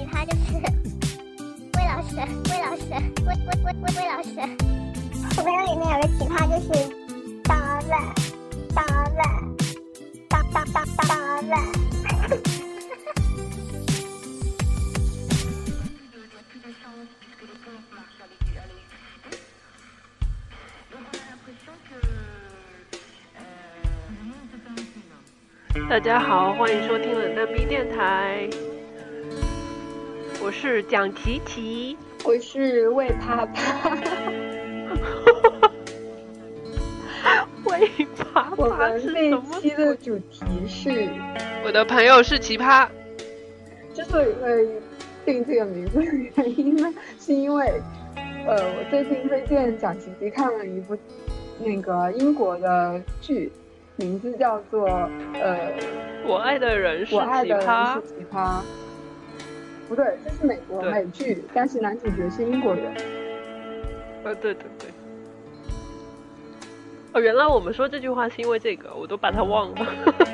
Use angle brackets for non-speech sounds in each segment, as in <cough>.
奇葩就是魏老师，魏老师，魏魏魏魏魏老师。我朋友里面有个奇葩就是当老板，当老板，当当当当当老板。大家好，欢迎收听冷淡逼电台，我是蒋琪琪。我是魏啪啪，<laughs> 魏，啪我啪们这一是什么？期的主题是，我的朋友是奇葩，之所以会定这个名字的原因呢，是因为，呃，我最近推荐蒋奇奇看了一部那个英国的剧，名字叫做呃，我爱的人是我爱的人奇葩是。奇葩。不对，这是美国美剧，但是男主角是英国人。呃，对对对。哦，原来我们说这句话是因为这个，我都把它忘了。<laughs>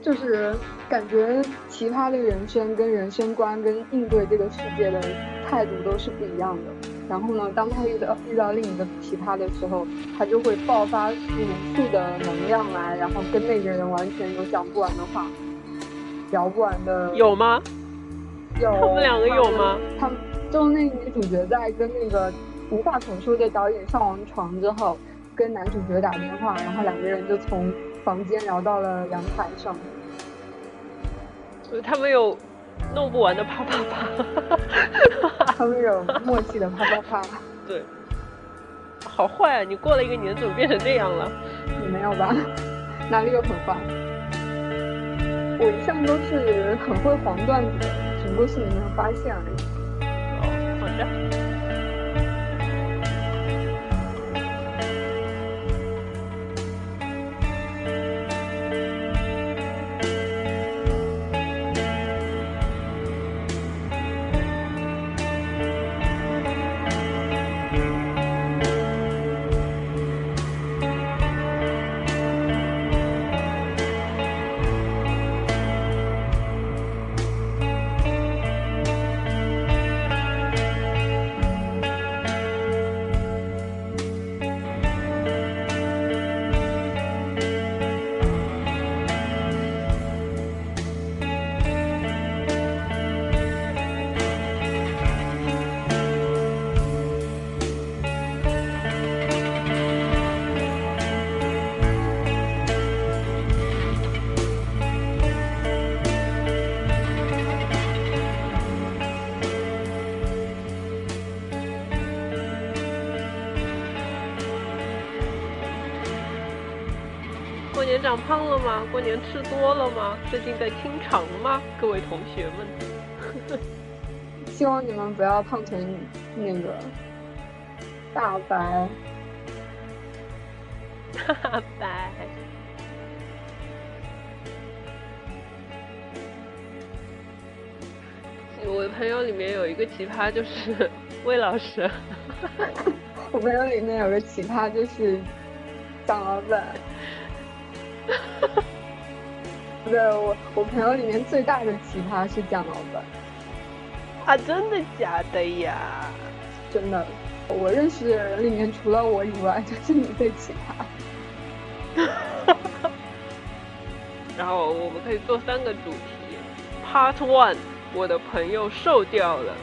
就是感觉其他的人生跟人生观跟应对这个世界的态度都是不一样的。然后呢，当他遇到遇到另一个奇葩的时候，他就会爆发出无数的能量来，然后跟那个人完全有讲不完的话，聊不完的。有吗？有他们两个有吗？他们就那个女主角在跟那个无话可说的导演上完床之后，跟男主角打电话，然后两个人就从房间聊到了阳台上。就他们有弄不完的啪啪啪。<laughs> 他们有默契的啪啪啪，对，好坏啊！你过了一个年，怎么变成这样了？你没有吧？哪里有很坏？我一向都是很会黄段子的，只不过是你没有发现而已。哦，好的。年长胖了吗？过年吃多了吗？最近在清肠吗？各位同学们，希望你们不要胖成那个大白。大白。我的朋友里面有一个奇葩，就是魏老师。<laughs> 我朋友里面有个奇葩，就是张老板。不对，我我朋友里面最大的奇葩是蒋老板，啊，真的假的呀？真的。我认识的人里面，除了我以外，就是你最奇葩。<laughs> 然后我们可以做三个主题。Part One，我的朋友瘦掉了。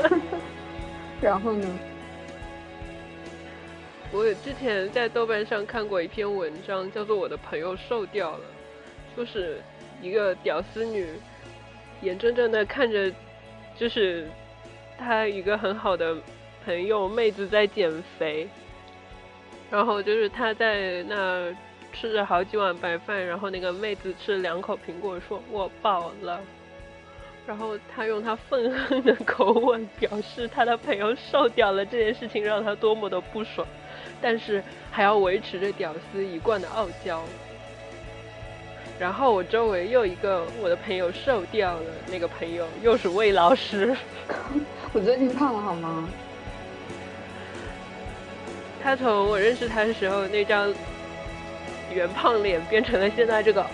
<laughs> 然后呢？我有之前在豆瓣上看过一篇文章，叫做《我的朋友瘦掉了》，就是一个屌丝女，眼睁睁的看着，就是她一个很好的朋友妹子在减肥，然后就是她在那吃着好几碗白饭，然后那个妹子吃了两口苹果，说我饱了。然后她用她愤恨的口吻表示她的朋友瘦掉了这件事情让她多么的不爽。但是还要维持着屌丝一贯的傲娇。然后我周围又一个我的朋友瘦掉了，那个朋友又是魏老师，<laughs> 我最近胖了好吗？他从我认识他的时候那张圆胖脸变成了现在这个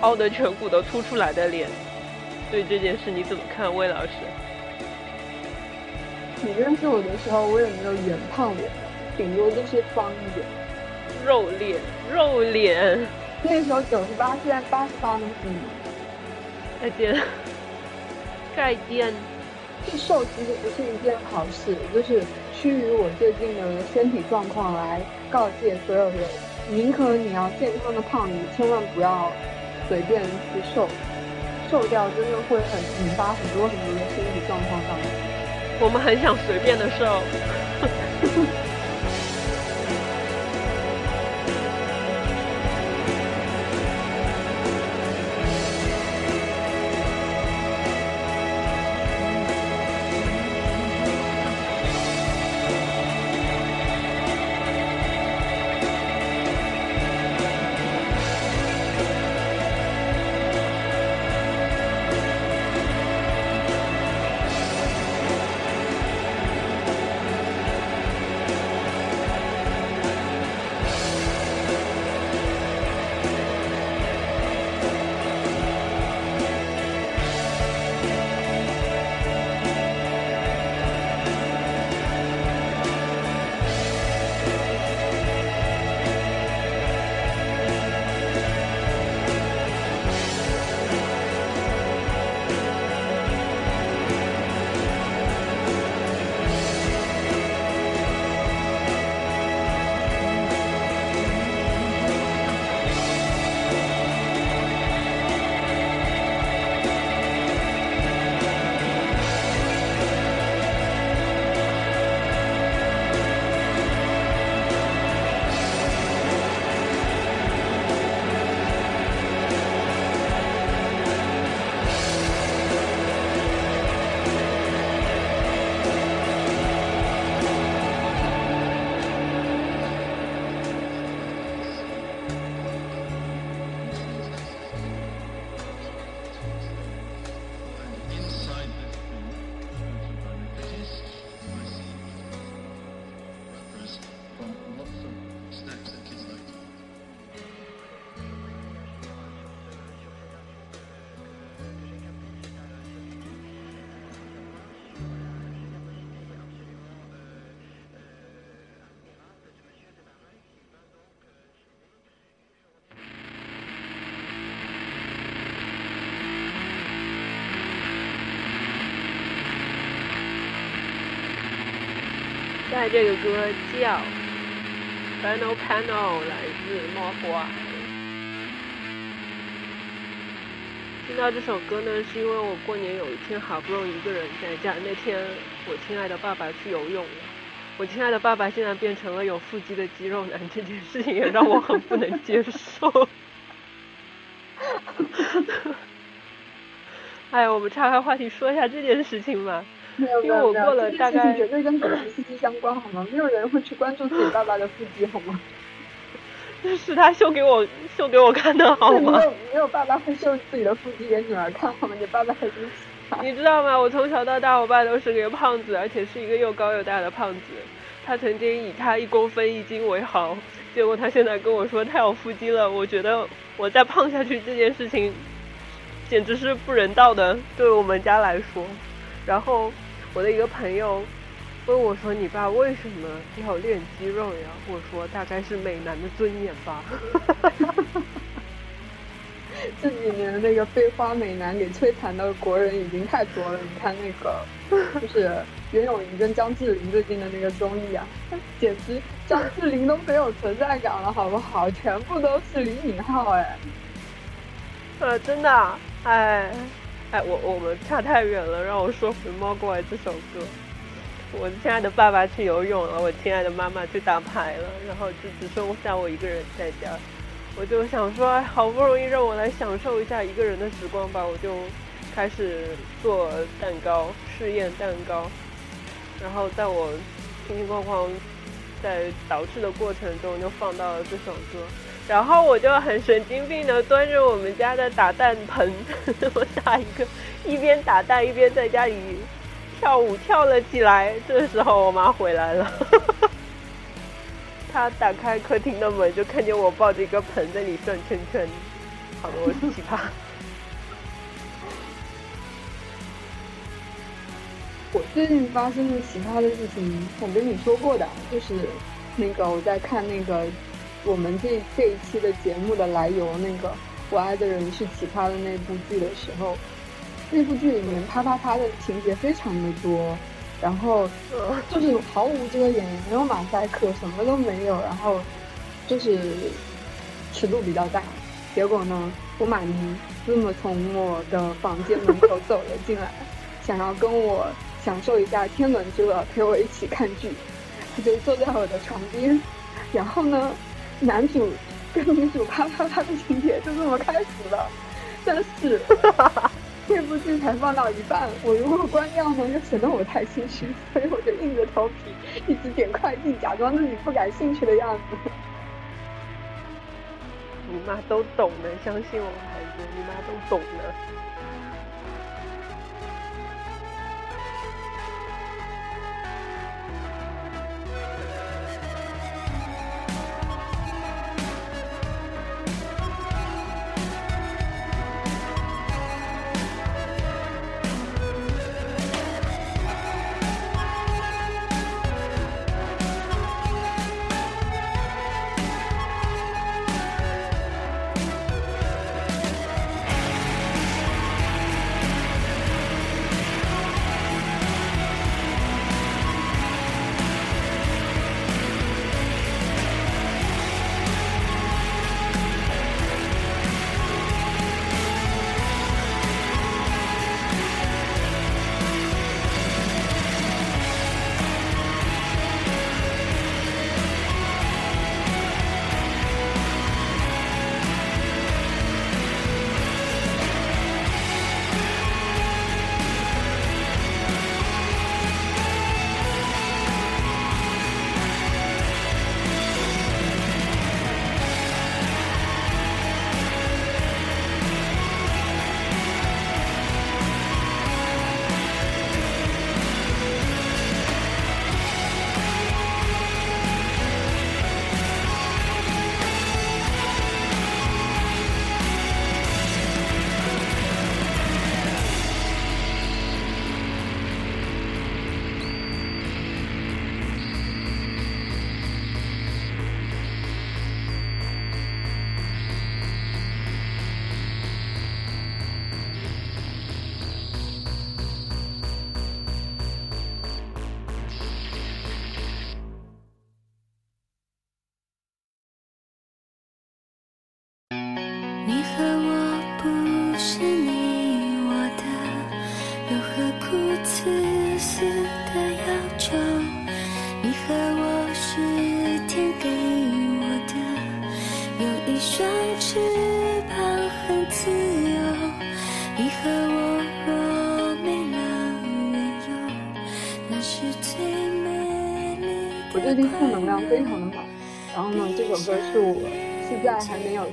凹的颧骨都凸出来的脸，对这件事你怎么看，魏老师？你认识我的时候，我也没有圆胖脸，顶多就是方脸。肉脸，肉脸。那时候九十八，现在八十八公斤？再见。<laughs> 再见。去瘦其实不是一件好事，就是趋于我最近的身体状况来告诫所有人：宁可你要健康的胖，你千万不要随便去瘦，瘦掉真的会很引发很多很多的身体状况上面。我们很想随便的瘦。这个歌叫《Panel Panel》，来自莫华。听到这首歌呢，是因为我过年有一天好不容易一个人在家。那天我亲爱的爸爸去游泳了，我亲爱的爸爸竟然变成了有腹肌的肌肉男，这件事情也让我很不能接受。<laughs> 哎，我们岔开话题说一下这件事情吧。没有因为我过了大概绝对跟自己腹肌相关好吗？没有人会去关注自己爸爸的腹肌好吗？<laughs> 是他秀给我秀给我看的好吗？没有没有爸爸会秀自己的腹肌给女儿看好吗？你爸爸很厉害。你知道吗？我从小到大，我爸都是个胖子，而且是一个又高又大的胖子。他曾经以他一公分一斤为豪，结果他现在跟我说他有腹肌了。我觉得我再胖下去这件事情，简直是不人道的，对我们家来说。然后我的一个朋友问我说：“你爸为什么要练肌肉呀？”我说：“大概是美男的尊严吧。”这几年那个被花美男给摧残的国人已经太多了。你看那个，就是袁咏仪跟张智霖最近的那个综艺啊，简直张智霖都没有存在感了，好不好？全部都是李敏镐哎。呃，真的，哎。哎，我我们差太远了，让我说回《猫过来》这首歌。我亲爱的爸爸去游泳了，我亲爱的妈妈去打牌了，然后就只剩下我一个人在家。我就想说，好不容易让我来享受一下一个人的时光吧，我就开始做蛋糕，试验蛋糕。然后在我轻轻哐哐在捯饬的过程中，就放到了这首歌。然后我就很神经病的端着我们家的打蛋盆，<laughs> 我打一个，一边打蛋一边在家里跳舞跳了起来。这时候我妈回来了，<laughs> 她打开客厅的门，就看见我抱着一个盆在里转圈圈。好的，我是奇葩。<laughs> 我最近发生的奇葩的事情，我跟你说过的，就是那个我在看那个我们这这一期的节目的来由，那个我爱的人是奇葩的那部剧的时候，那部剧里面啪啪啪的情节非常的多，然后就是毫无遮掩，没有马赛克，什么都没有，然后就是尺度比较大。结果呢，我马尼这么从我的房间门口走了进来，想要跟我。享受一下天伦之乐，陪我一起看剧。他就坐在我的床边，然后呢，男主跟女主啪啪啪的情节就这么开始了。但是 <laughs> 这部剧才放到一半，我如果关掉呢，又显得我太心虚，所以我就硬着头皮一直点快进，假装自己不感兴趣的样子。你妈都懂的，相信我孩子，你妈都懂的。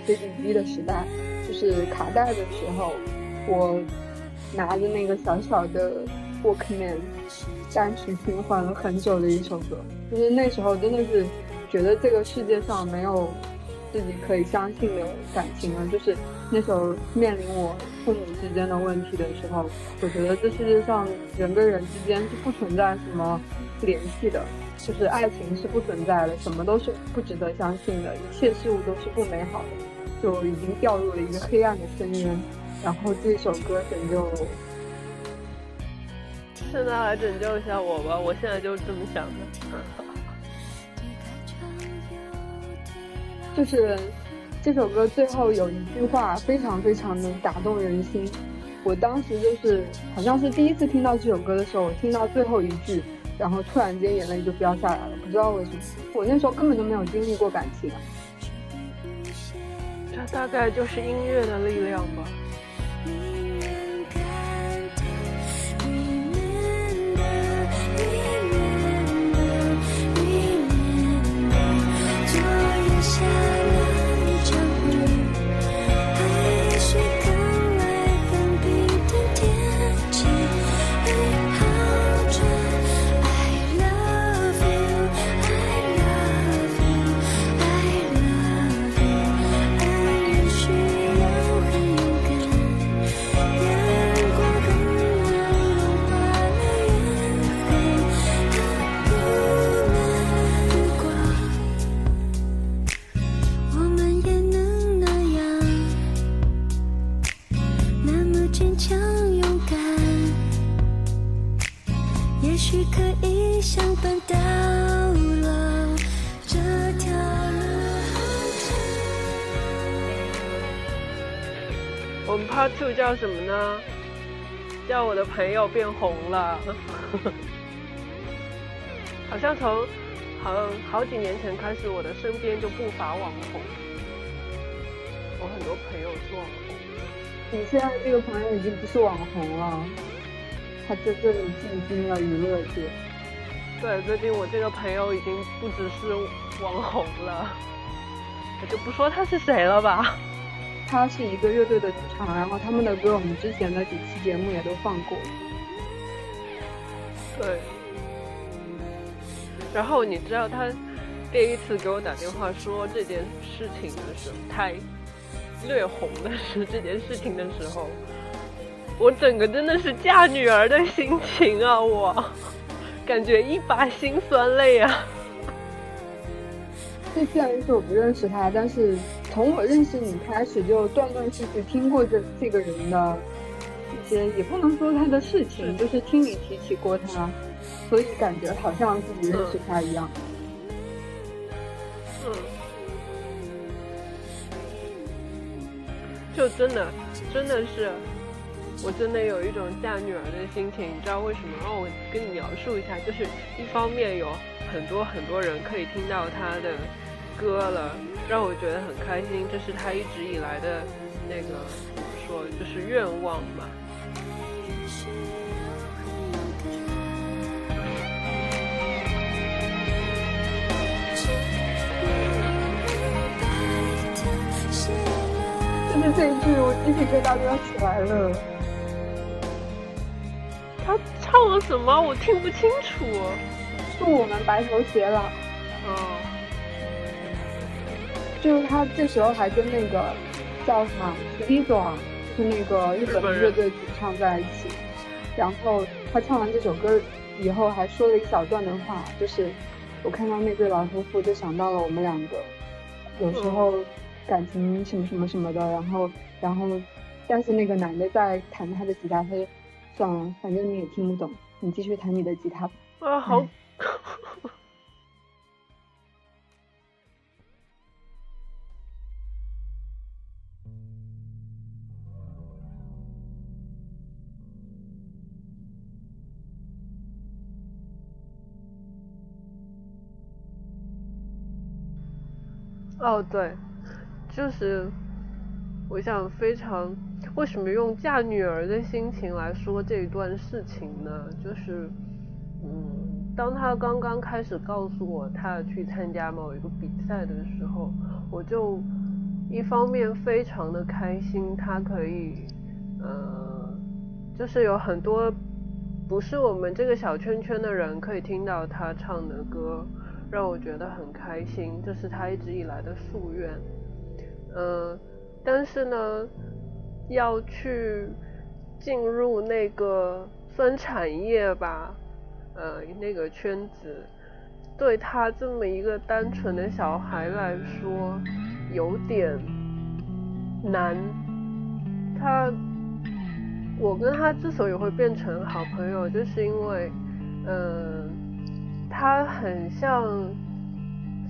在还没有 CD 机的时代，就是卡带的时候，我拿着那个小小的 Walkman 单曲循环了很久的一首歌，就是那时候真的是觉得这个世界上没有自己可以相信的感情了，就是那时候面临我父母之间的问题的时候，我觉得这世界上人跟人之间是不存在什么联系的。就是爱情是不存在的，什么都是不值得相信的，一切事物都是不美好的，就已经掉入了一个黑暗的深渊。然后这首歌拯救了我。现在来拯救一下我吧，我现在就是这么想的。就是这首歌最后有一句话非常非常的打动人心，我当时就是好像是第一次听到这首歌的时候，我听到最后一句。然后突然间眼泪就飙下来了，不知道为什么。我那时候根本就没有经历过感情，大概就是音乐的力量吧。叫什么呢？叫我的朋友变红了。<laughs> 好像从好好几年前开始，我的身边就不乏网红。我很多朋友是网红。你现在这个朋友已经不是网红了，他真正的进军了娱乐界。对，最近我这个朋友已经不只是网红了，我 <laughs> 就不说他是谁了吧。他是一个乐队的主唱，然后他们的歌我们之前的几期节目也都放过。对。然后你知道他第一次给我打电话说这件事情的时候，他略红的是这件事情的时候，我整个真的是嫁女儿的心情啊！我感觉一把辛酸泪啊。这 <laughs> 虽然是我不认识他，但是从我认识你开始，就断断续续听过这这个人的一些，也不能说他的事情，就是听你提起过他。所以感觉好像自己认识他一样。嗯，就真的，真的是，我真的有一种嫁女儿的心情。你知道为什么？让我跟你描述一下，就是一方面有很多很多人可以听到他的歌了，让我觉得很开心。这是他一直以来的那个怎么说，就是愿望吧。就是这一句，我鸡皮疙瘩都要起来了。他唱了什么？我听不清楚。祝我们白头偕老。哦。就是他这时候还跟那个叫什么 V 总，就是那个日本乐队主唱在一起。然后他唱完这首歌以后，还说了一小段的话，就是我看到那对老夫妇，就想到了我们两个。有时候。感情什么什么什么的，然后，然后，但是那个男的在弹他的吉他，他就算了，反正你也听不懂，你继续弹你的吉他吧。啊，好。<laughs> 哦，对。就是，我想非常，为什么用嫁女儿的心情来说这一段事情呢？就是，嗯，当他刚刚开始告诉我他要去参加某一个比赛的时候，我就一方面非常的开心，他可以，呃，就是有很多不是我们这个小圈圈的人可以听到他唱的歌，让我觉得很开心，这是他一直以来的夙愿。嗯，但是呢，要去进入那个分产业吧，呃，那个圈子，对他这么一个单纯的小孩来说，有点难。他，我跟他之所以会变成好朋友，就是因为，嗯，他很像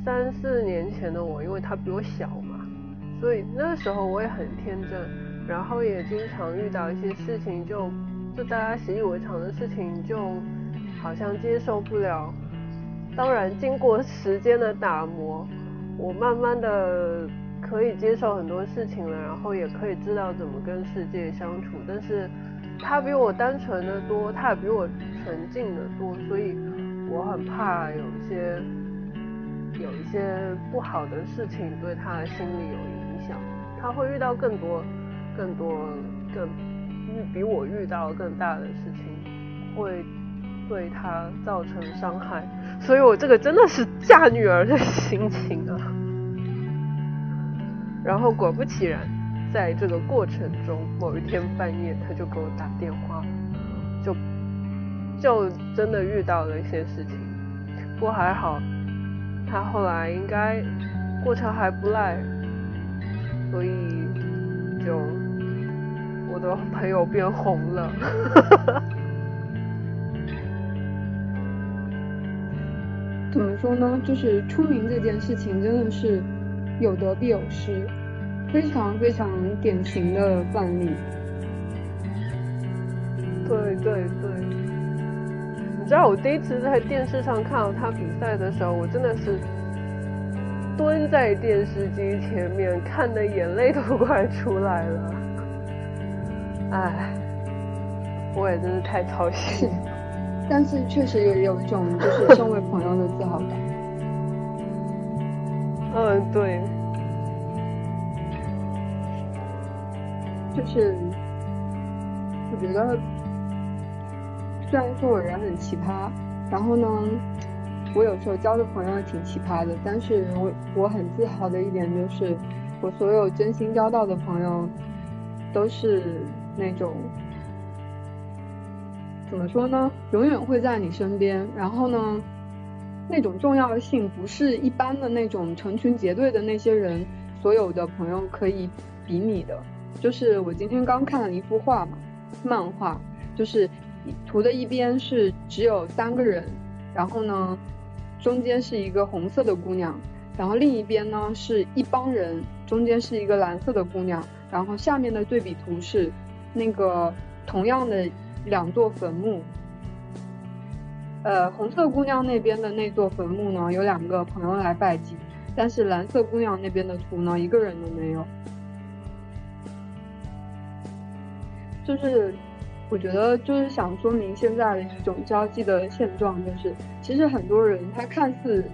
三四年前的我，因为他比我小嘛。所以那时候我也很天真，然后也经常遇到一些事情，就就大家习以为常的事情，就好像接受不了。当然，经过时间的打磨，我慢慢的可以接受很多事情了，然后也可以知道怎么跟世界相处。但是他比我单纯的多，他也比我纯净的多，所以我很怕有一些有一些不好的事情对他心理有影响。他会遇到更多、更多、更遇比我遇到更大的事情，会对他造成伤害，所以我这个真的是嫁女儿的心情啊。然后果不其然，在这个过程中，某一天半夜他就给我打电话，就就真的遇到了一些事情，不过还好，他后来应该过程还不赖。所以，就我的朋友变红了。<laughs> 怎么说呢？就是出名这件事情真的是有得必有失。非常非常典型的范例。对对对，你知道我第一次在电视上看到他比赛的时候，我真的是蹲在电视机前面，看的眼泪都快出来了。<laughs> 唉，我也真是太操心。但是确实也有一种就是身为朋友的自豪感。<laughs> 嗯，对，就是我觉得。虽然说我人很奇葩，然后呢，我有时候交的朋友挺奇葩的，但是我我很自豪的一点就是，我所有真心交到的朋友，都是那种怎么说呢，永远会在你身边，然后呢，那种重要性不是一般的那种成群结队的那些人，所有的朋友可以比拟的。就是我今天刚看了一幅画嘛，漫画，就是。图的一边是只有三个人，然后呢，中间是一个红色的姑娘，然后另一边呢是一帮人，中间是一个蓝色的姑娘，然后下面的对比图是那个同样的两座坟墓，呃，红色姑娘那边的那座坟墓呢有两个朋友来拜祭，但是蓝色姑娘那边的图呢一个人都没有，就是。我觉得就是想说明现在的一种交际的现状，就是其实很多人他看似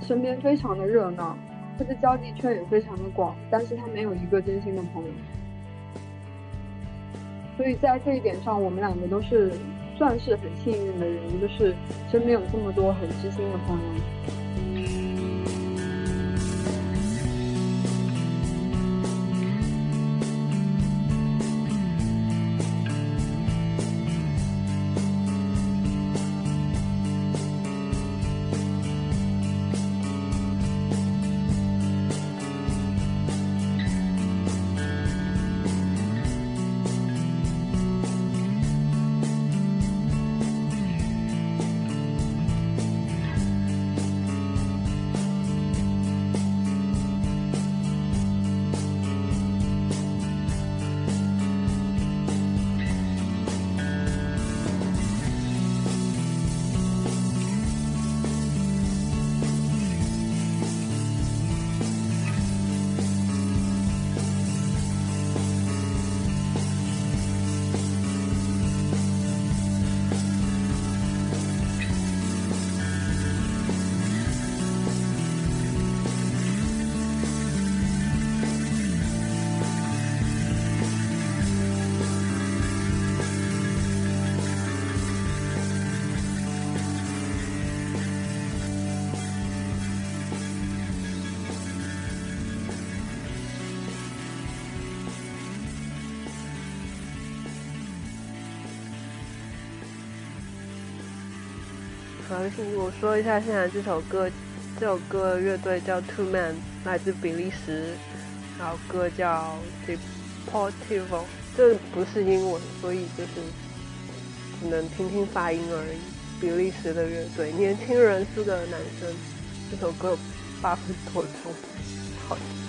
身边非常的热闹，他的交际圈也非常的广，但是他没有一个真心的朋友。所以在这一点上，我们两个都是算是很幸运的人，就是身边有这么多很知心的朋友。我说一下，现在这首歌，这首歌乐队叫 Two Man，来自比利时，然后歌叫 Deportivo，这不是英文，所以就是只能听听发音而已。比利时的乐队，年轻人，四个男生，这首歌八分多钟，好。好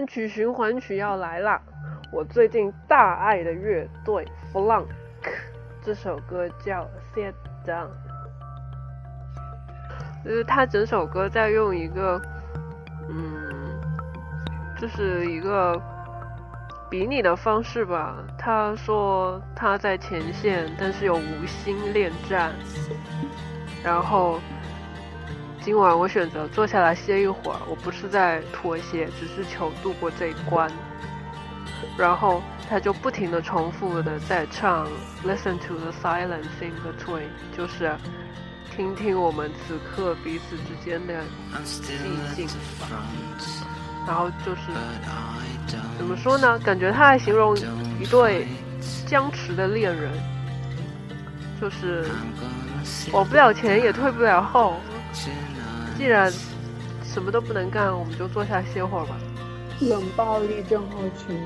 单曲循环曲要来啦！我最近大爱的乐队 Flunk，这首歌叫 Sit Down，就是他整首歌在用一个，嗯，就是一个比拟的方式吧。他说他在前线，但是有无心恋战，然后。今晚我选择坐下来歇一会儿，我不是在妥协，只是求度过这一关。然后他就不停的重复的在唱，Listen to the silence in between，就是听听我们此刻彼此之间的寂静。然后就是怎么说呢？感觉他在形容一对僵持的恋人，就是往不了前也退不了后。既然什么都不能干，我们就坐下歇会儿吧。冷暴力症候群。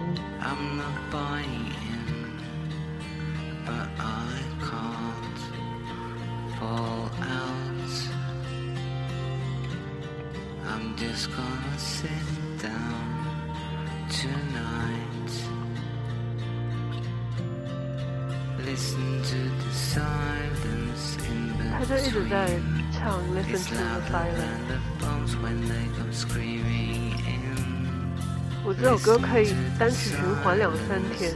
他就一直在。我这首歌可以单曲循环两三天。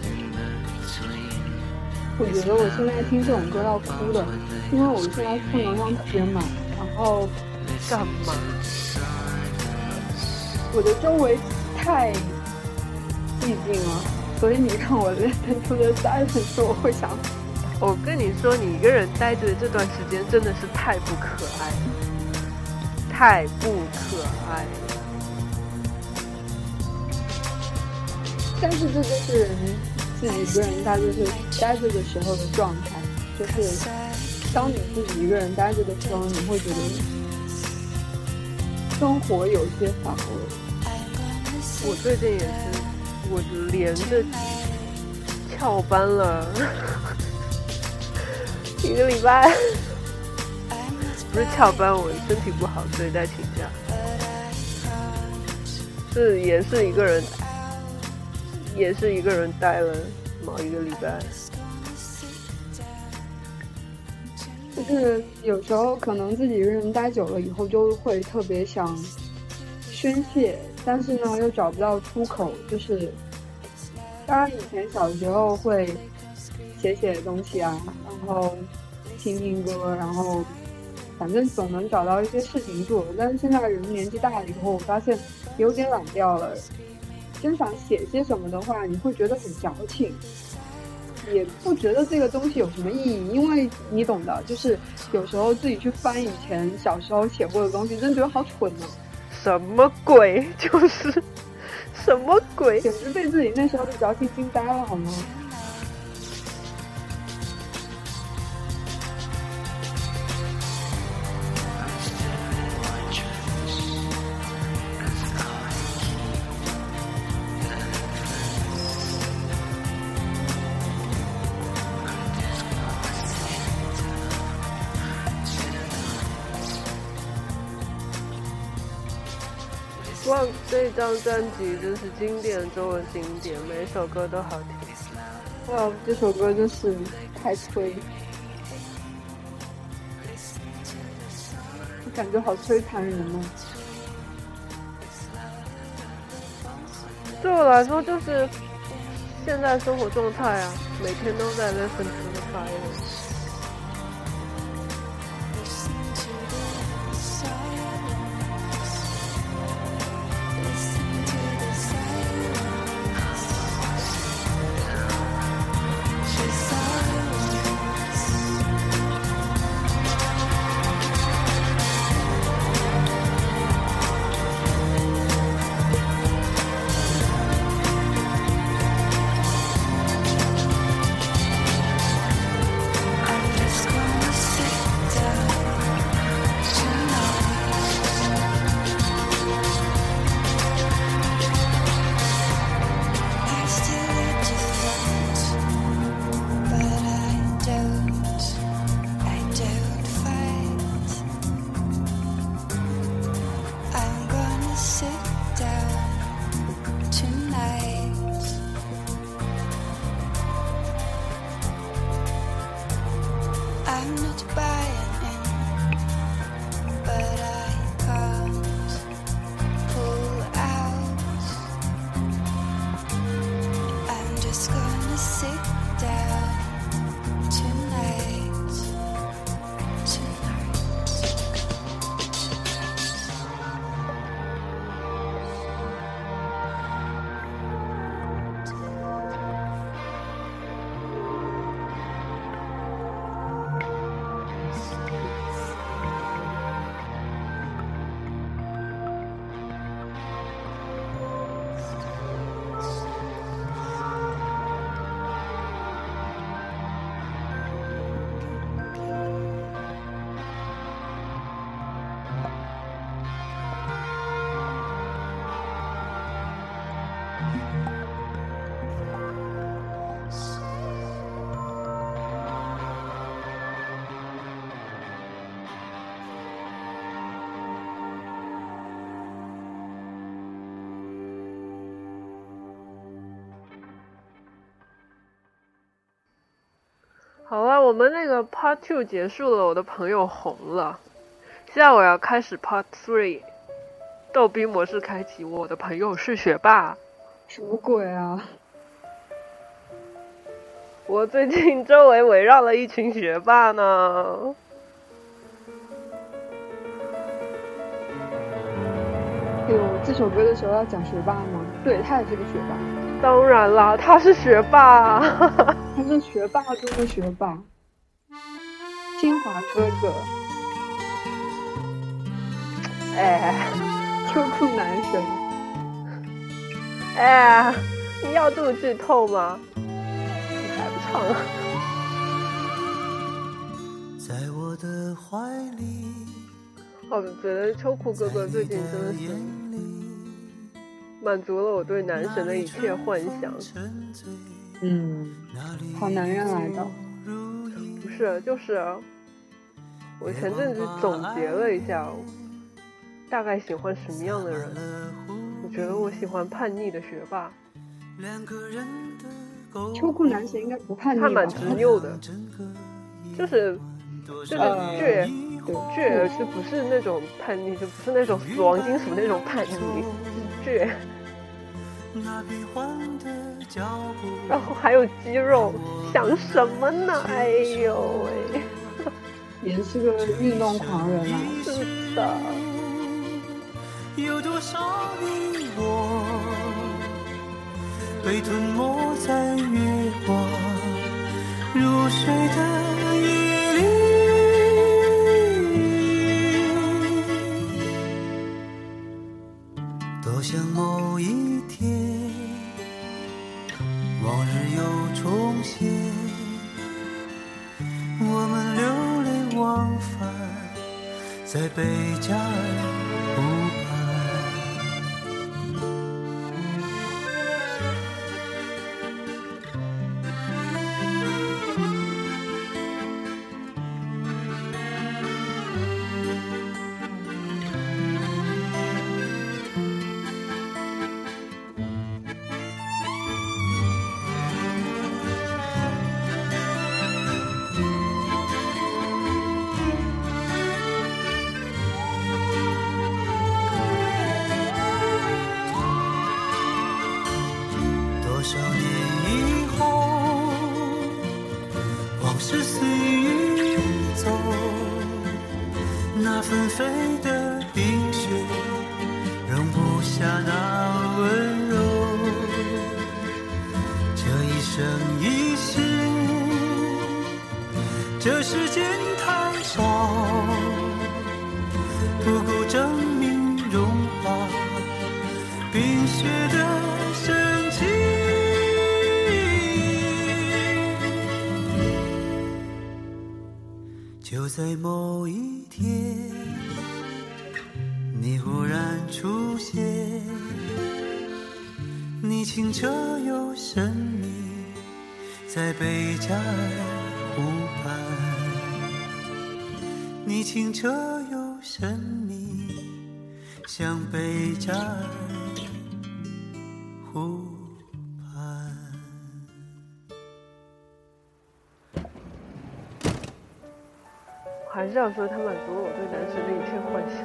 我觉得我现在听这种歌要哭的，因为我现在负能量特别满，然后干嘛？我的周围太寂静了，所以你让我 listen to the silence，我会想。我跟你说，你一个人待着的这段时间真的是太不可爱了，太不可爱了。但是这就是人自己一个人待着是待着的时候的状态，就是当你自己一个人待着的时候，你会觉得生活有些乏味。我最近也是，我连着翘班了。一个礼拜，不是翘班，我身体不好，所以在请假。是也是一个人，也是一个人待了某一个礼拜。就是有时候可能自己一个人待久了以后，就会特别想宣泄，但是呢又找不到出口。就是当然以前小时候会。写写东西啊，然后听听歌，然后反正总能找到一些事情做。但是现在人年纪大了以后，我发现有点懒掉了。真想写些什么的话，你会觉得很矫情，也不觉得这个东西有什么意义，因为你懂的，就是有时候自己去翻以前小时候写过的东西，真觉得好蠢呢。什么鬼？<laughs> 就是什么鬼？简直被自己那时候的矫情惊呆了，好吗？这张专辑真是经典中的经典，每首歌都好听。哇，这首歌真是太催，感觉好摧残人哦。对我来说，就是现在生活状态啊，每天都在 listen to the fire。我们那个 Part Two 结束了，我的朋友红了。现在我要开始 Part Three，逗逼模式开启。我的朋友是学霸，什么鬼啊？我最近周围围绕了一群学霸呢。有这首歌的时候要讲学霸吗？对他也是个学霸。当然啦，他是学霸，<laughs> 他是学霸中的学霸，清华哥哥。哎，秋裤男神。哎，你要这么剧透吗？你还不唱？在我的怀里。我，觉得秋裤哥哥最近真的是满足了我对男神的一切幻想。嗯，好男人来的。不是，就是我前阵子总结了一下。大概喜欢什么样的人？我觉得我喜欢叛逆的学霸。秋裤男神应该不叛逆他蛮执拗的，就是就是倔，倔，而是不是那种叛逆，就不是那种死亡金属那种叛逆，倔。然后还有肌肉，想什么呢？哎呦喂，也是个运动狂人啊！是的。有多少你我被吞没在月光入睡的夜里？多想某一天，往日又重现，我们流往返在贝加尔。这世间太少，不够证明融化冰雪的神奇。就在某一天，你忽然出现，你清澈又神秘，在北疆。清澈又神秘，像贝加尔湖。还是要说他满足了我对男神的一切幻想。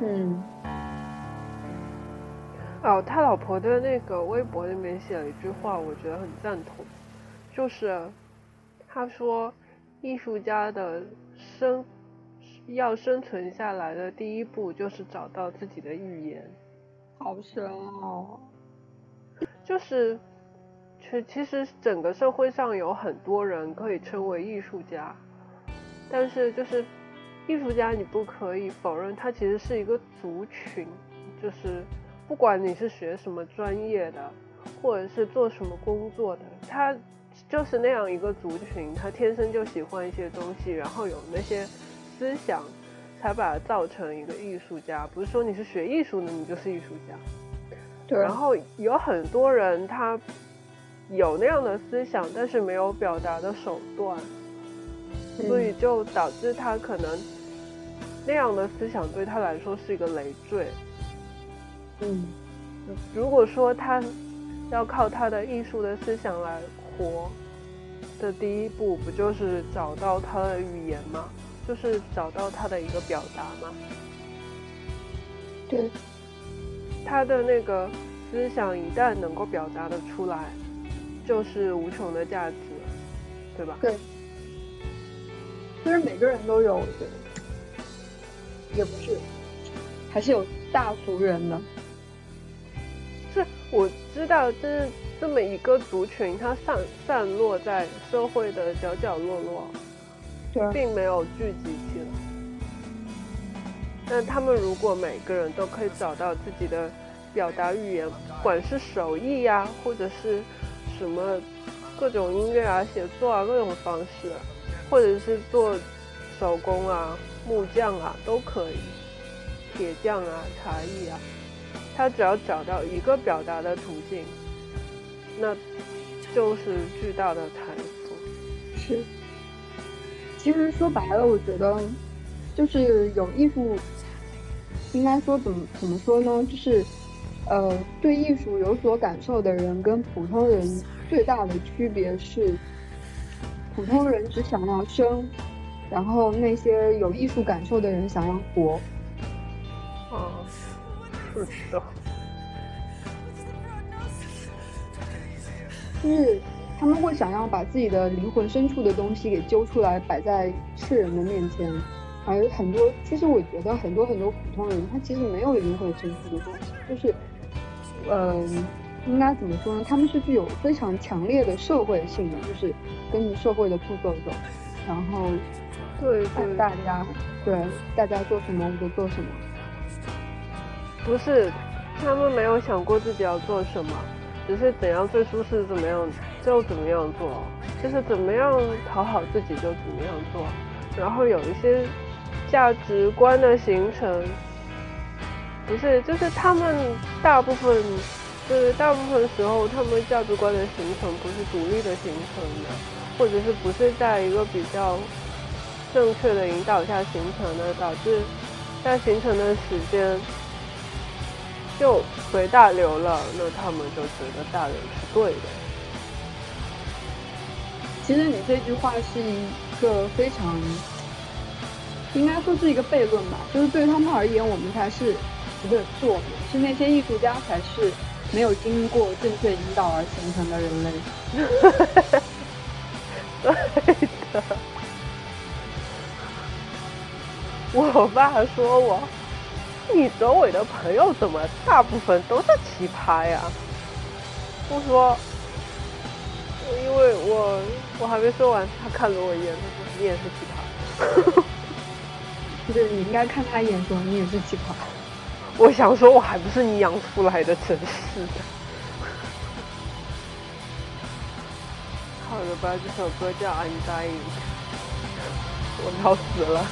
嗯。哦，他老婆的那个微博里面写了一句话，我觉得很赞同，就是他说，艺术家的生要生存下来的第一步就是找到自己的语言。好深哦。<laughs> 就是，其其实整个社会上有很多人可以称为艺术家。但是就是艺术家，你不可以否认，他其实是一个族群，就是不管你是学什么专业的，或者是做什么工作的，他就是那样一个族群，他天生就喜欢一些东西，然后有那些思想，才把它造成一个艺术家。不是说你是学艺术的，你就是艺术家。对。然后有很多人他有那样的思想，但是没有表达的手段。所以就导致他可能那样的思想对他来说是一个累赘。嗯，如果说他要靠他的艺术的思想来活，的第一步不就是找到他的语言吗？就是找到他的一个表达吗？对，他的那个思想一旦能够表达的出来，就是无穷的价值，对吧？对。其实每个人都有，也不是，还是有大俗人的。是，我知道，就是这么一个族群，它散散落在社会的角角落落，对，并没有聚集起来。但他们如果每个人都可以找到自己的表达语言，不管是手艺呀，或者是什么各种音乐啊、写作啊各种方式，或者是做手工啊、木匠啊都可以，铁匠啊、茶艺啊，他只要找到一个表达的途径，那就是巨大的财富。是，其实说白了，我觉得就是有艺术。应该说怎么怎么说呢？就是，呃，对艺术有所感受的人跟普通人最大的区别是，普通人只想要生，然后那些有艺术感受的人想要活。啊，是的。就是他们会想要把自己的灵魂深处的东西给揪出来，摆在世人的面前。而很多，其实我觉得很多很多普通人，他其实没有灵魂深处的东西，就是，嗯，应该怎么说呢？他们是具有非常强烈的社会性的，就是跟着社会的步骤走，然后，对对，大家，对大家做什么我就做什么。不是，他们没有想过自己要做什么，只是怎样最舒适怎么样就怎么样做，就是怎么样讨好自己就怎么样做，然后有一些。价值观的形成，不是，就是他们大部分，就是大部分时候，他们价值观的形成不是独立的形成的，或者是不是在一个比较正确的引导下形成的，导致在形成的时间就随大流了，那他们就觉得大流是对的。其实你这句话是一个非常。应该说是一个悖论吧，就是对于他们而言，我们才是不对是我们，是那些艺术家才是没有经过正确引导而形成的人类。<laughs> 对的。我爸说我，你周围的朋友怎么大部分都是奇葩呀？我说，因为我我还没说完，他看了我一眼，他说你也是奇葩。不是，你应该看他一眼，说你也是奇葩。我想说，我还不是你养出来的，真是的。好了吧，这首歌叫《I'm Dying》，我要死了。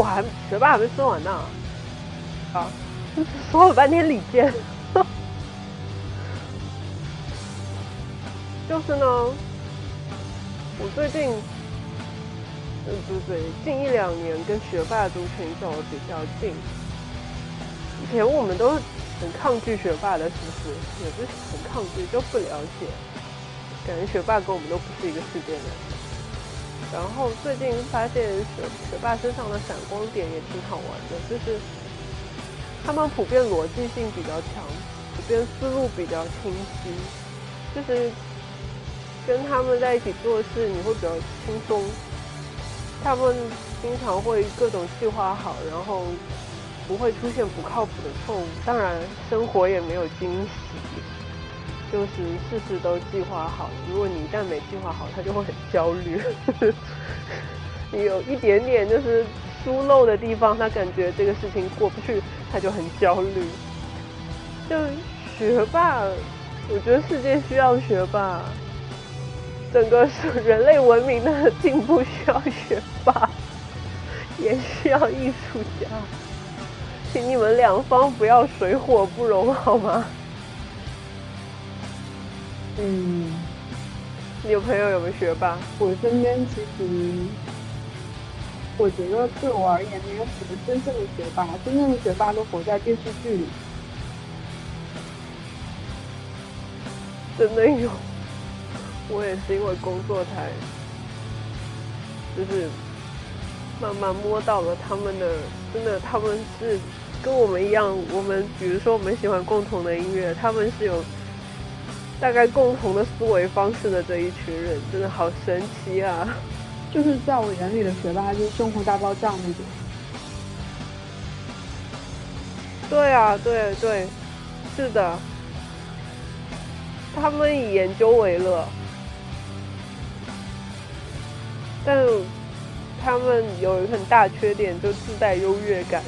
我还学霸还没说完呢，啊，<laughs> 说了半天李健，<laughs> 就是呢，我最近，嗯，不对，近一两年跟学霸族群走的比较近。以前我们都很抗拒学霸的，是不是？也不是很抗拒，就不了解，感觉学霸跟我们都不是一个世界的人。然后最近发现学学霸身上的闪光点也挺好玩的，就是他们普遍逻辑性比较强，普遍思路比较清晰，就是。跟他们在一起做事，你会比较轻松。他们经常会各种计划好，然后不会出现不靠谱的错误。当然，生活也没有惊喜，就是事事都计划好。如果你一旦没计划好，他就会很焦虑。<laughs> 你有一点点就是疏漏的地方，他感觉这个事情过不去，他就很焦虑。就学霸，我觉得世界需要学霸。整个人类文明的进步需要学霸，<laughs> 也需要艺术家，请你们两方不要水火不容，好吗？嗯，你有朋友有没有学霸？我身边其实，我觉得对我而言没有什么真正的学霸，真正的学霸都活在电视剧里。真的有。我也是因为工作才，就是慢慢摸到了他们的，真的他们是跟我们一样，我们比如说我们喜欢共同的音乐，他们是有大概共同的思维方式的这一群人，真的好神奇啊！就是在我眼里的学霸就是《生活大爆炸》那种。对啊，对对，是的，他们以研究为乐。但他们有一个很大缺点，就自带优越感。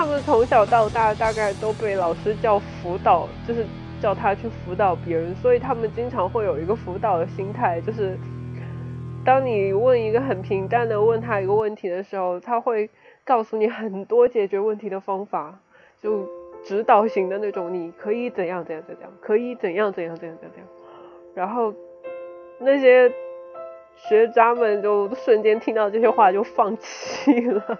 他们从小到大大概都被老师叫辅导，就是叫他去辅导别人，所以他们经常会有一个辅导的心态，就是当你问一个很平淡的问他一个问题的时候，他会告诉你很多解决问题的方法，就指导型的那种，你可以怎样怎样怎样，可以怎样怎样怎样怎样，然后。那些学渣们就瞬间听到这些话就放弃了。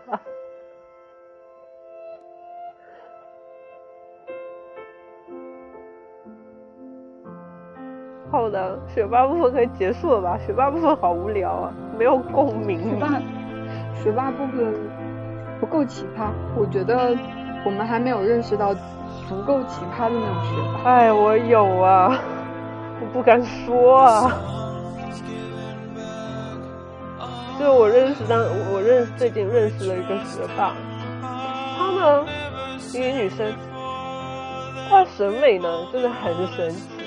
好的，学霸部分可以结束了吧？学霸部分好无聊啊，没有共鸣。学霸，学霸部分不够奇葩，我觉得我们还没有认识到足够奇葩的那种学霸。哎，我有啊，我不敢说啊。就我认识当，我认识最近认识了一个学霸，她呢，一个女生，她审美呢真的很神奇，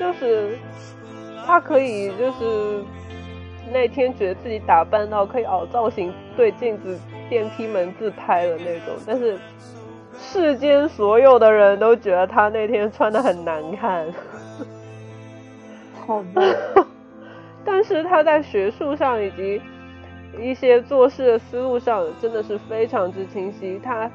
就是他可以就是那天觉得自己打扮到可以凹造型，对镜子电梯门自拍的那种，但是世间所有的人都觉得他那天穿的很难看，好吧。<laughs> 但是他在学术上以及一些做事的思路上真的是非常之清晰。他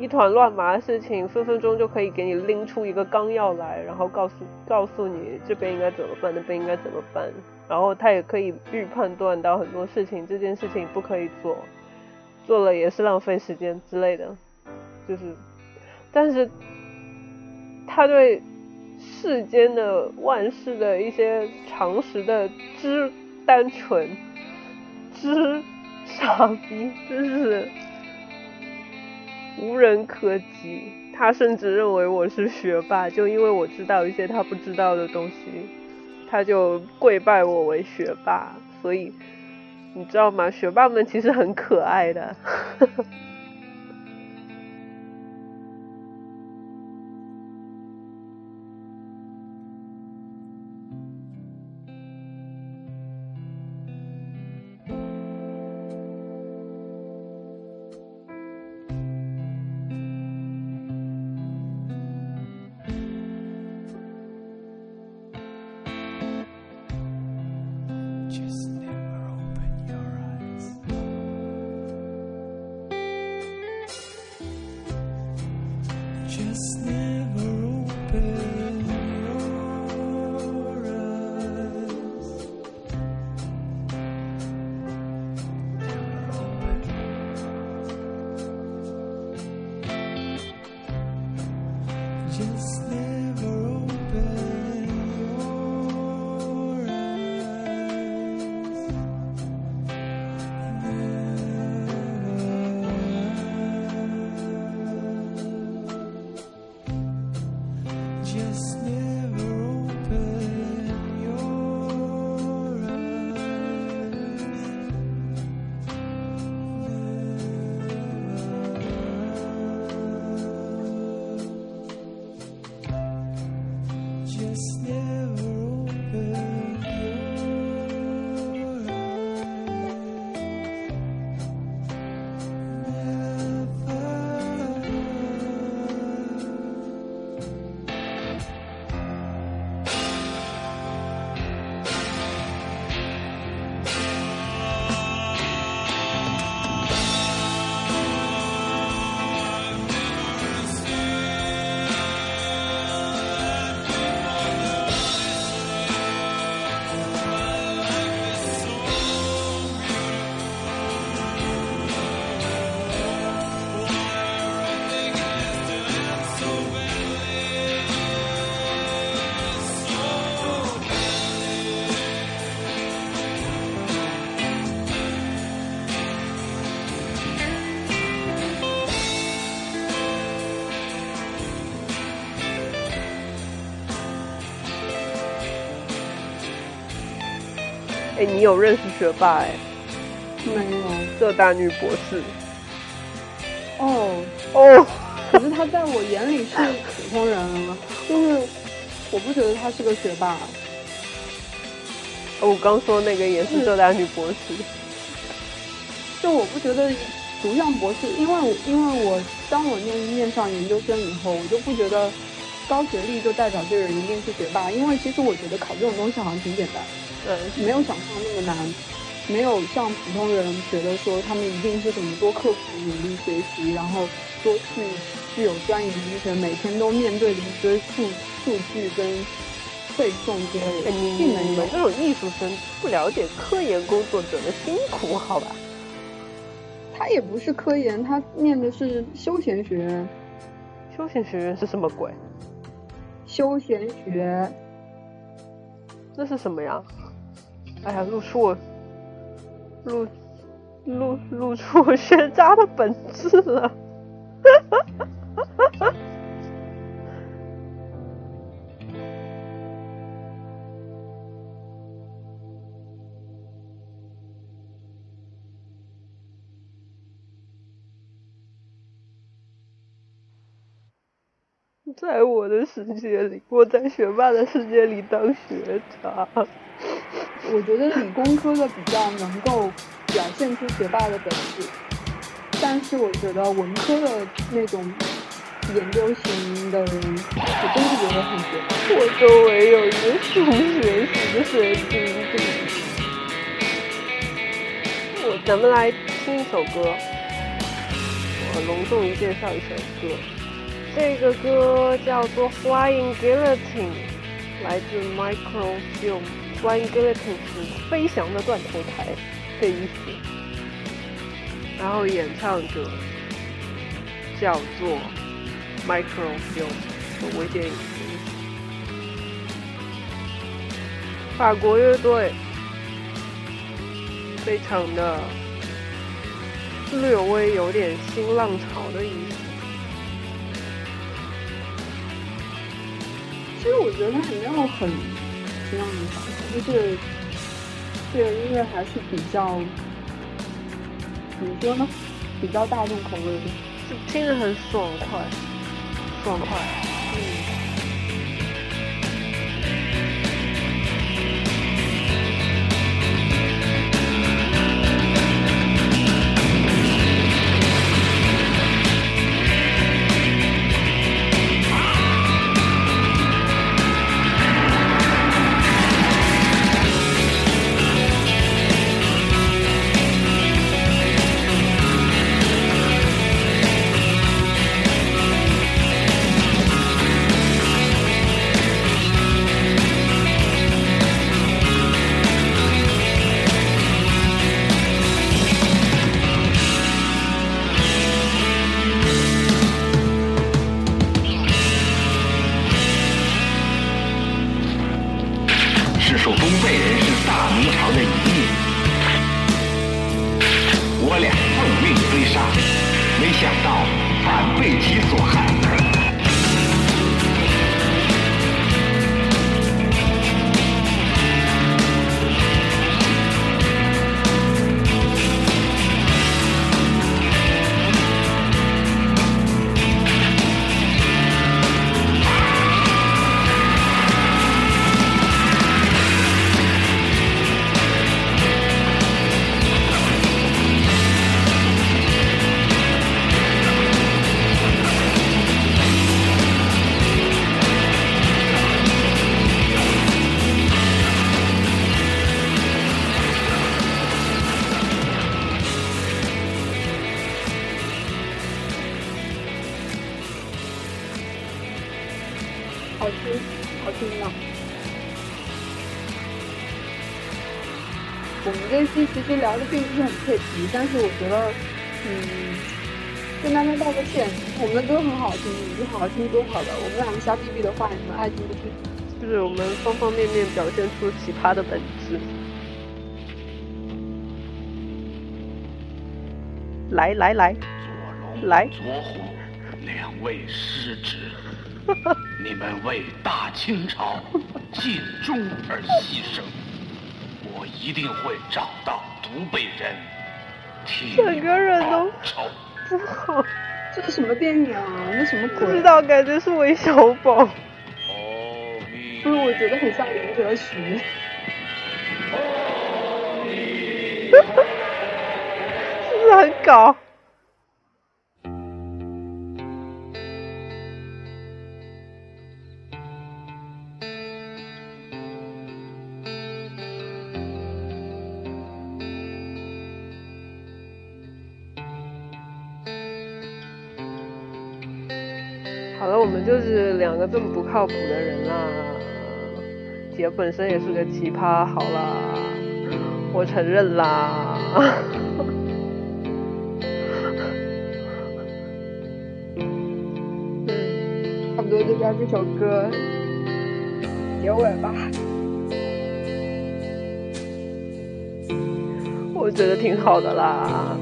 一团乱麻的事情，分分钟就可以给你拎出一个纲要来，然后告诉告诉你这边应该怎么办，那边应该怎么办。然后他也可以预判断到很多事情，这件事情不可以做，做了也是浪费时间之类的。就是，但是他对。世间的万事的一些常识的之单纯，之傻逼，真是无人可及。他甚至认为我是学霸，就因为我知道一些他不知道的东西，他就跪拜我为学霸。所以你知道吗？学霸们其实很可爱的。<laughs> 哎，你有认识学霸哎？没有。浙大女博士。哦哦。可是他在我眼里是普通人啊，就是我不觉得他是个学霸。我刚说那个也是浙大女博士。就我不觉得读上博士，因为因为我当我念念上研究生以后，我就不觉得高学历就代表这个人一定是学霸，因为其实我觉得考这种东西好像挺简单，嗯，没有想象那么难，没有像普通人觉得说他们一定是怎么多刻苦努力学习，然后多去具有钻研精神，每天都面对的一堆数数据跟背诵之类的。你们这种艺术生不了解科研工作者的辛苦，好吧？他也不是科研，他念的是休闲学院。休闲学院是什么鬼？休闲学，那是什么呀？哎呀，露出我露露露出我学渣的本质了。哈哈哈哈哈哈在我的世界里，我在学霸的世界里当学渣。我觉得理工科的比较能够表现出学霸的本质，但是我觉得文科的那种研究型的人，我真是觉得很绝。我周围有一个数学系的神经。我咱们来听一首歌，我隆重介绍一首歌。这个歌叫做《Flying Guillotine》，来自 Microfilm。Flying Guillotine 是飞翔的断头台的意思。然后演唱者叫做 Microfilm，微电影。法国乐队，非常的略微有点新浪潮的意思。其实我觉得他没有很新浪就是这个音乐还是比较怎么说呢？比较大众口味的，就听着很爽快，爽快，嗯。实聊的并不是很切题，但是我觉得，嗯，跟大家道个歉。我们的歌很好听，你就好好听歌好了。我们两个瞎逼逼的话，你们爱听不听？就是我们方方面面表现出奇葩的本质。来来来，来，左虎，两位失职，<laughs> 你们为大清朝尽忠而牺牲，我。一定会找到独背人，替整个人都。不好，这是什么电影啊？那什么鬼不知？道，感觉是韦小宝，阿弥不是，我觉得很像林则徐。<laughs> 是不是很搞？就是两个这么不靠谱的人啦。姐本身也是个奇葩，好啦，我承认啦。差不多就到这首歌结尾吧。我觉得挺好的啦。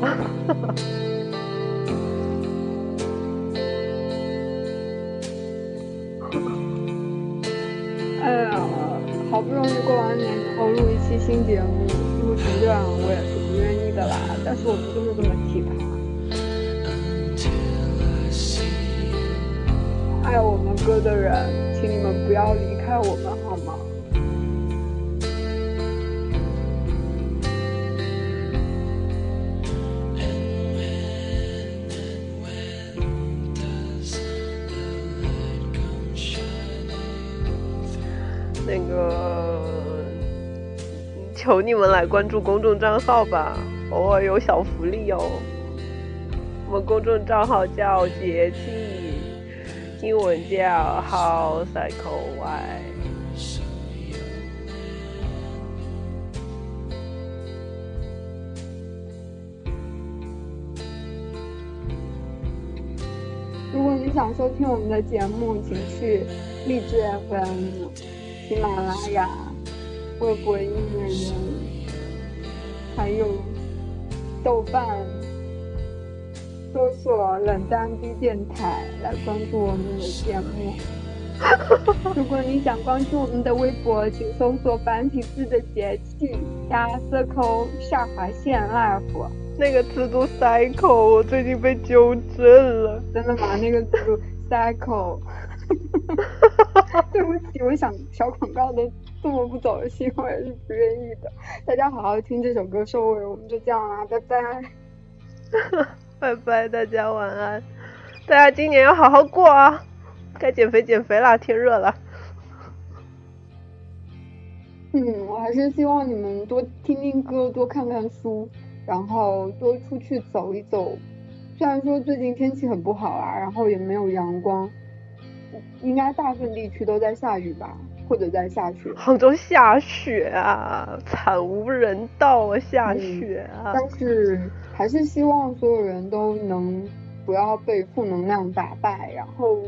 不要离开我们好吗？那个，求你们来关注公众账号吧，偶尔有小福利哦。我们公众账号叫节气，英文叫 How Cycle Y。如果你想收听我们的节目，请去荔枝 FM、喜马拉雅、微博音乐人，还有豆瓣，搜索“冷淡逼电台”来关注我们的节目。<laughs> 如果你想关注我们的微博，请搜索繁体字的节气加 circle 下划线 life。那个字读 cycle，我最近被纠正了。真的吗？那个字 cycle。<laughs> 对不起，我想小广告的这么不走心，我也是不愿意的。大家好好听这首歌收尾，我们就这样啦，拜拜。<laughs> 拜拜，大家晚安。大家今年要好好过啊，该减肥减肥啦，天热了。嗯，我还是希望你们多听听歌，多看看书，然后多出去走一走。虽然说最近天气很不好啊，然后也没有阳光，应该大部分地区都在下雨吧，或者在下雪。杭州下雪啊，惨无人道啊，下雪啊！但是还是希望所有人都能不要被负能量打败，然后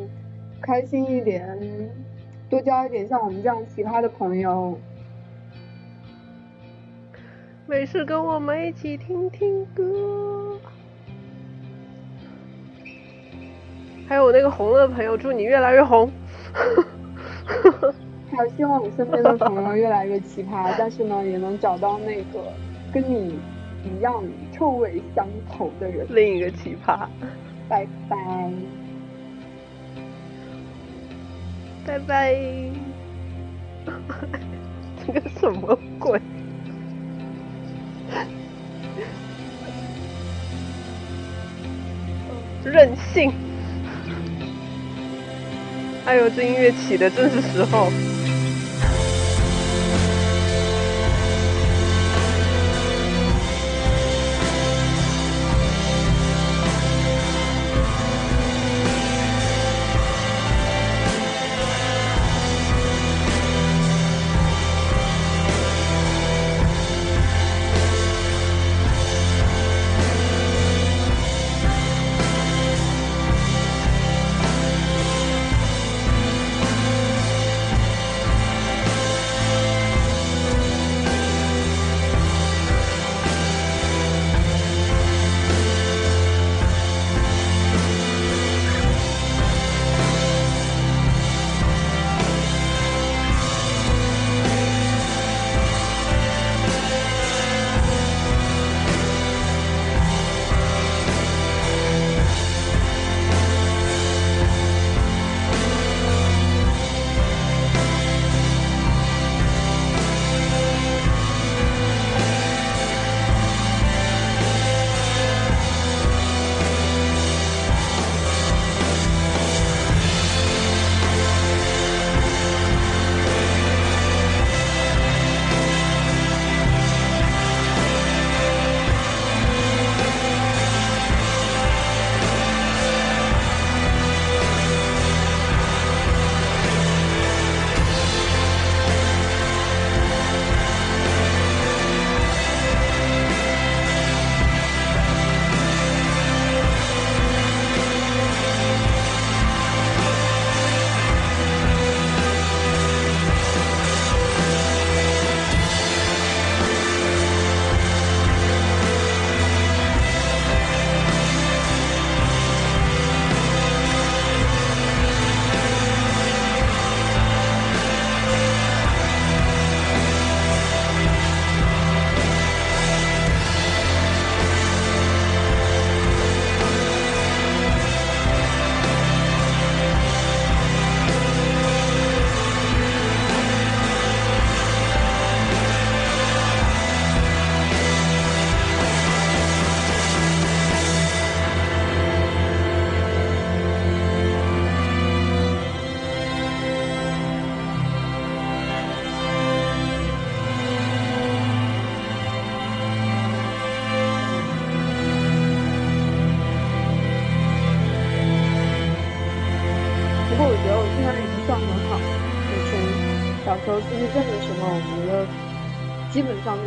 开心一点，多交一点像我们这样奇葩的朋友。没事，跟我们一起听听歌。还有我那个红了的朋友，祝你越来越红。<laughs> 还希望你身边的朋友越来越奇葩，但是呢，也能找到那个跟你一样臭味相投的人。另一个奇葩，拜拜，拜拜。这个什么鬼？任性！哎呦，这音乐起的正是时候。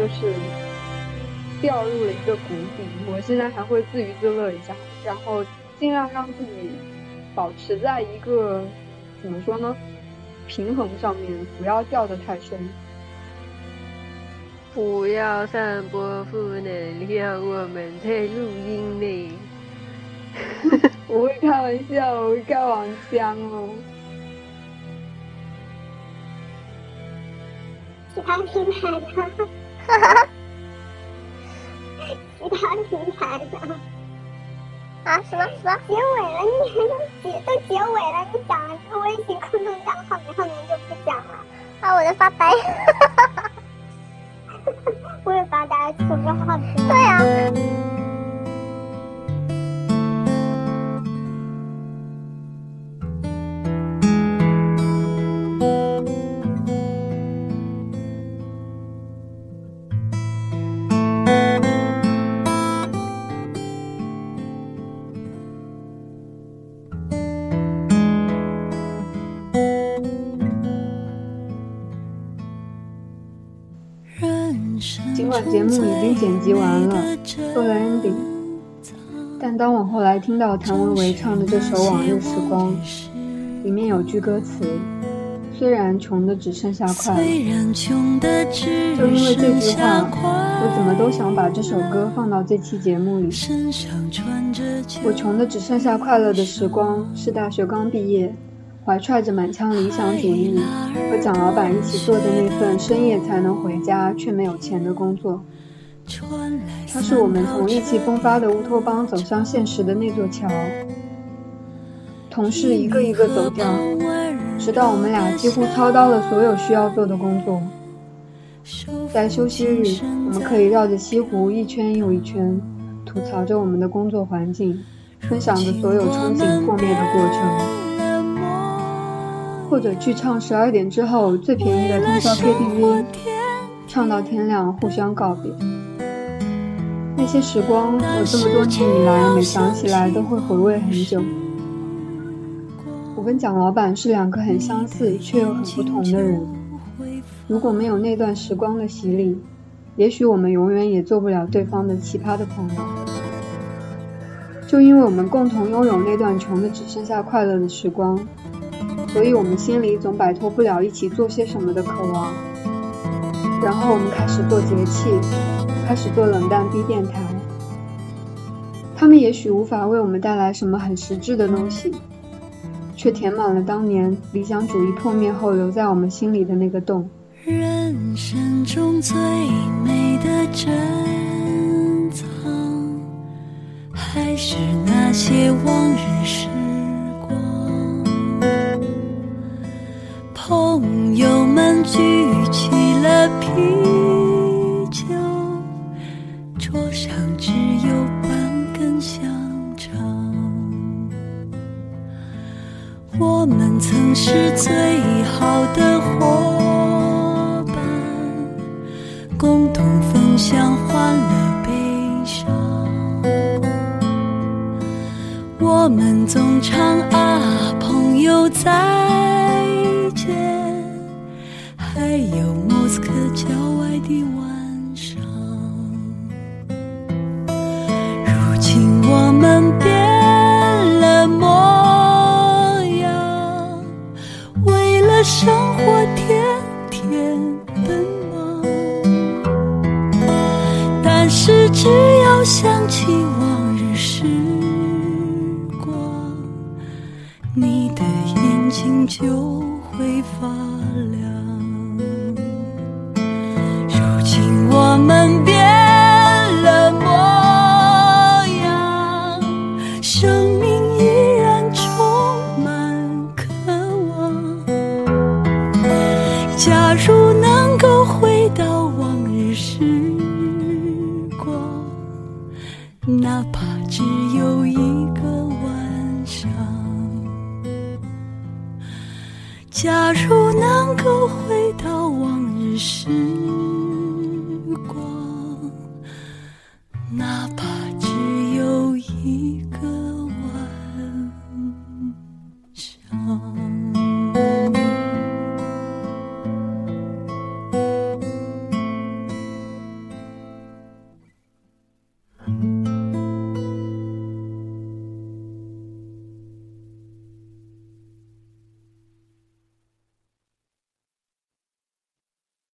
就是掉入了一个谷底。我现在还会自娱自乐一下，然后尽量让自己保持在一个怎么说呢，平衡上面，不要掉得太深。不要散播负能量，我们在录音呢。<laughs> 我会开玩笑，我会开黄腔哦。<laughs> 其他平台的，哈哈，其他平台的。啊？什么什么？结尾了？你都结都结尾了？你讲了这个微信公众账号，你后面就不讲了？啊！我在发呆。哈哈哈我也发呆，怎么好好听。对呀。节目已经剪辑完了，做了 ending，但当我后来听到谭维维唱的这首《往日时光》，里面有句歌词：“虽然穷的只剩下快乐。”就因为这句话，我怎么都想把这首歌放到这期节目里。我穷的只剩下快乐的时光，是大学刚毕业。怀揣着满腔理想主义，和蒋老板一起做的那份深夜才能回家却没有钱的工作。它是我们从意气风发的乌托邦走向现实的那座桥。同事一个一个走掉，直到我们俩几乎操刀了所有需要做的工作。在休息日，我们可以绕着西湖一圈又一圈，吐槽着我们的工作环境，分享着所有憧憬破灭的过程。或者去唱十二点之后最便宜的通宵 KTV，唱到天亮，互相告别。那些时光，我这么多年以来每想起来都会回味很久。我跟蒋老板是两个很相似却又很不同的人。如果没有那段时光的洗礼，也许我们永远也做不了对方的奇葩的朋友。就因为我们共同拥有那段穷的只剩下快乐的时光。所以我们心里总摆脱不了一起做些什么的渴望，然后我们开始做节气，开始做冷淡逼电台。他们也许无法为我们带来什么很实质的东西，却填满了当年理想主义破灭后留在我们心里的那个洞。人生中最美的珍藏，还是那些往日时。朋友们举起了啤酒，桌上只有半根香肠。我们曾是最好的伙伴，共同分享欢乐悲伤。我们总唱啊，朋友在。